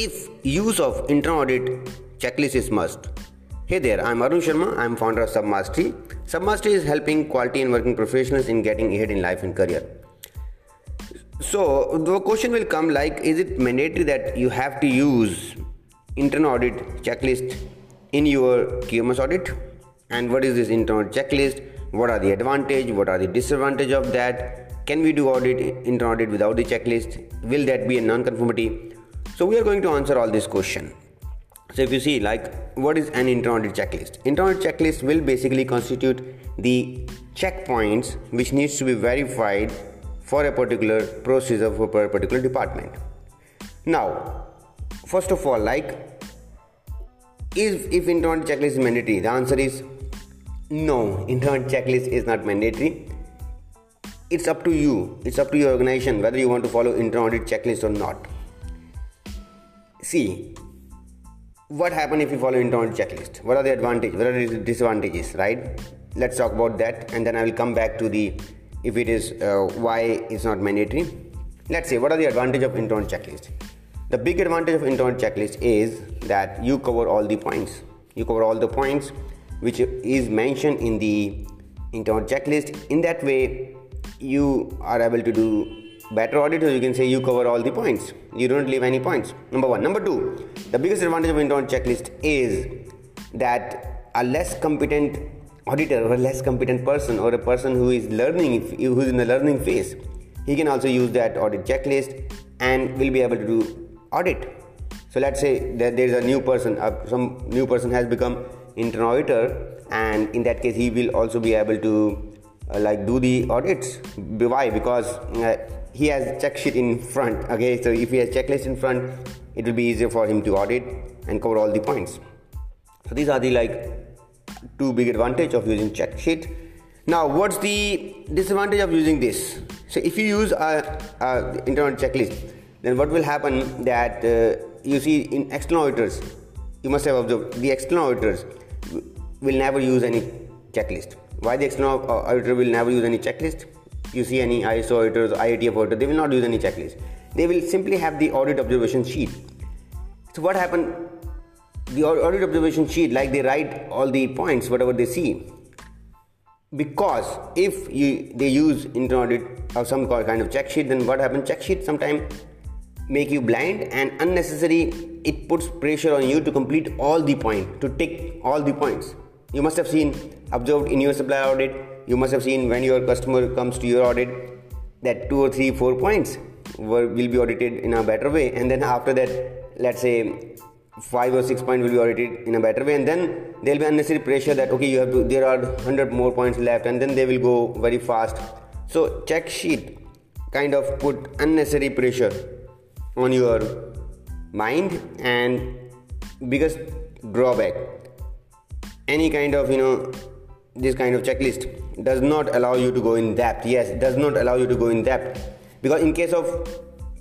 if use of internal audit checklist is must. Hey there, I'm Arun Sharma. I'm founder of Submastery. Submastery is helping quality and working professionals in getting ahead in life and career. So the question will come like, is it mandatory that you have to use internal audit checklist in your QMS audit? And what is this internal checklist? What are the advantage? What are the disadvantage of that? Can we do audit internal audit without the checklist? Will that be a non-conformity? So we are going to answer all this question. So if you see like what is an audit checklist? Audit checklist will basically constitute the checkpoints which needs to be verified for a particular procedure for a particular department. Now, first of all, like is if internal checklist is mandatory? The answer is no. Internal checklist is not mandatory. It's up to you. It's up to your organization whether you want to follow audit checklist or not see what happen if you follow internal checklist? What are the advantages what are the disadvantages right? Let's talk about that and then i will come back to the if it is uh, why it's not mandatory. Let's say what are the advantage of internal checklist? The big advantage of internal checklist is that you cover all the points. You cover all the points which is mentioned in the internal checklist. In that way you are able to do better auditors you can say you cover all the points. You don't leave any points. Number one. Number two the biggest advantage of internal checklist is that a less competent auditor or a less competent person or a person who is learning who is in the learning phase he can also use that audit checklist and will be able to do audit. So let's say that there is a new person uh, some new person has become internal auditor and in that case he will also be able to uh, like do the audits. Why? Because uh, he has check sheet in front okay? So if he has checklist in front it will be easier for him to audit and cover all the points. So these are the like two big advantage of using check sheet. Now what's the disadvantage of using this? So if you use a, a internal checklist then what will happen that uh, you see in external auditors you must have observed the external auditors will never use any checklist. Why the external auditor will never use any checklist you see any ISO auditors, IATF auditor, they will not use any checklist. They will simply have the audit observation sheet. So what happened? The audit observation sheet, like they write all the points, whatever they see. Because if you they use internal audit or some kind of check sheet, then what happens? Check sheet sometimes make you blind and unnecessary. It puts pressure on you to complete all the point, to tick all the points. You must have seen observed in your supply audit you must have seen when your customer comes to your audit that two or three four points were, will be audited in a better way. And then after that let's say five or six points will be audited in a better way. And then there will be unnecessary pressure that okay you have to there are 100 more points left. And then they will go very fast. So check sheet kind of put unnecessary pressure on your mind and biggest drawback. Any kind of you know this kind of checklist does not allow you to go in depth. Yes does not allow you to go in depth. Because in case of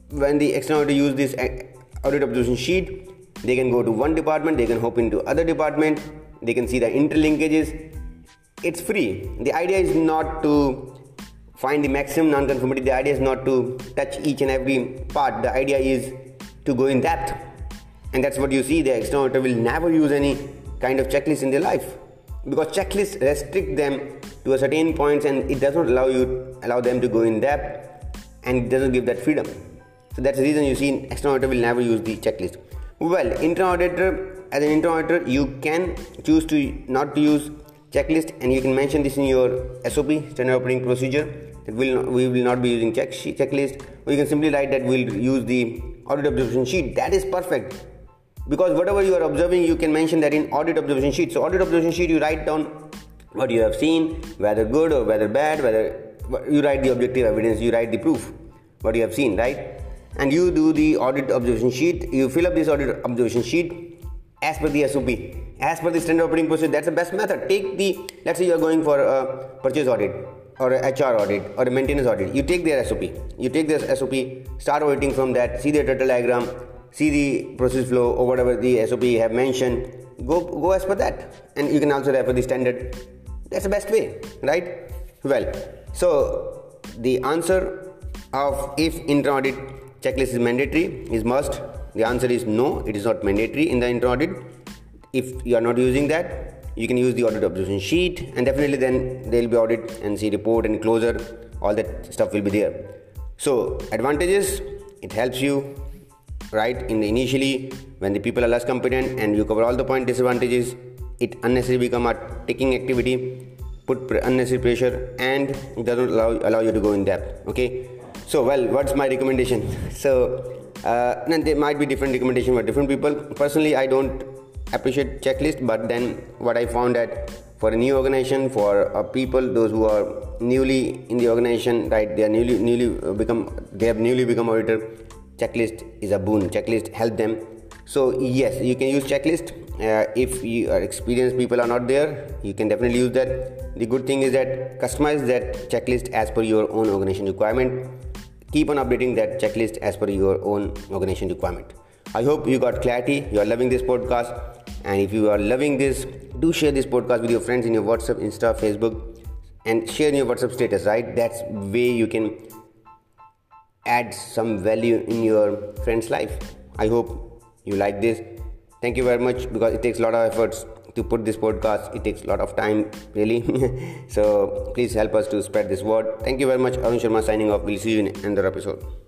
when the external auditor use this uh, audit observation sheet they can go to one department they can hop into other department they can see the interlinkages. It's free. The idea is not to find the maximum non-conformity. The idea is not to touch each and every part. The idea is to go in depth. And that's what you see. The external auditor will never use any kind of checklist in their life because checklists restrict them to a certain points and it does not allow you allow them to go in depth and it doesn't give that freedom. So that's the reason you see external auditor will never use the checklist. Well internal auditor as an internal auditor you can choose to not to use checklist and you can mention this in your sop standard operating procedure that will we will not be using check checklist. Or you can simply write that we'll use the audit observation sheet. That is perfect because whatever you are observing you can mention that in audit observation sheet so audit observation sheet you write down what you have seen whether good or whether bad whether you write the objective evidence you write the proof what you have seen right? And you do the audit observation sheet. You fill up this audit observation sheet as per the sop as per the standard operating procedure. That's the best method. Take the let's say you are going for a purchase audit or a hr audit or a maintenance audit. You take their sop you take this sop start auditing from that see their turtle diagram see the process flow or whatever the SOP have mentioned, go go as per that. And you can also refer the standard. That's the best way, right? Well, so the answer of if intra audit checklist is mandatory is must. the answer is no it is not mandatory in the internal audit if you are not using that you can use the audit observation sheet and definitely then there will be audit NC report and closure all that stuff will be there so advantages it helps you right? In the initially when the people are less competent and you cover all the point disadvantages it unnecessarily become a taking activity put unnecessary pressure and it doesn't allow, allow you to go in depth okay? So well what's my recommendation? So uh, there might be different recommendation for different people. Personally i don't appreciate checklist but then what i found that for a new organization for uh, people those who are newly in the organization right they are newly newly become they have newly become auditor checklist is a boon. Checklist help them. So yes you can use checklist. Uh, if you are experienced people are not there you can definitely use that. The good thing is that customize that checklist as per your own organization requirement. Keep on updating that checklist as per your own organization requirement. I hope you got clarity. You are loving this podcast. And if you are loving this do share this podcast with your friends in your whatsapp insta facebook and share in your whatsapp status right? That's way you can add some value in your friend's life. I hope you like this. Thank you very much because it takes a lot of efforts to put this podcast. It takes a lot of time really. So please help us to spread this word. Thank you very much. Arun sharma signing off. We'll see you in another episode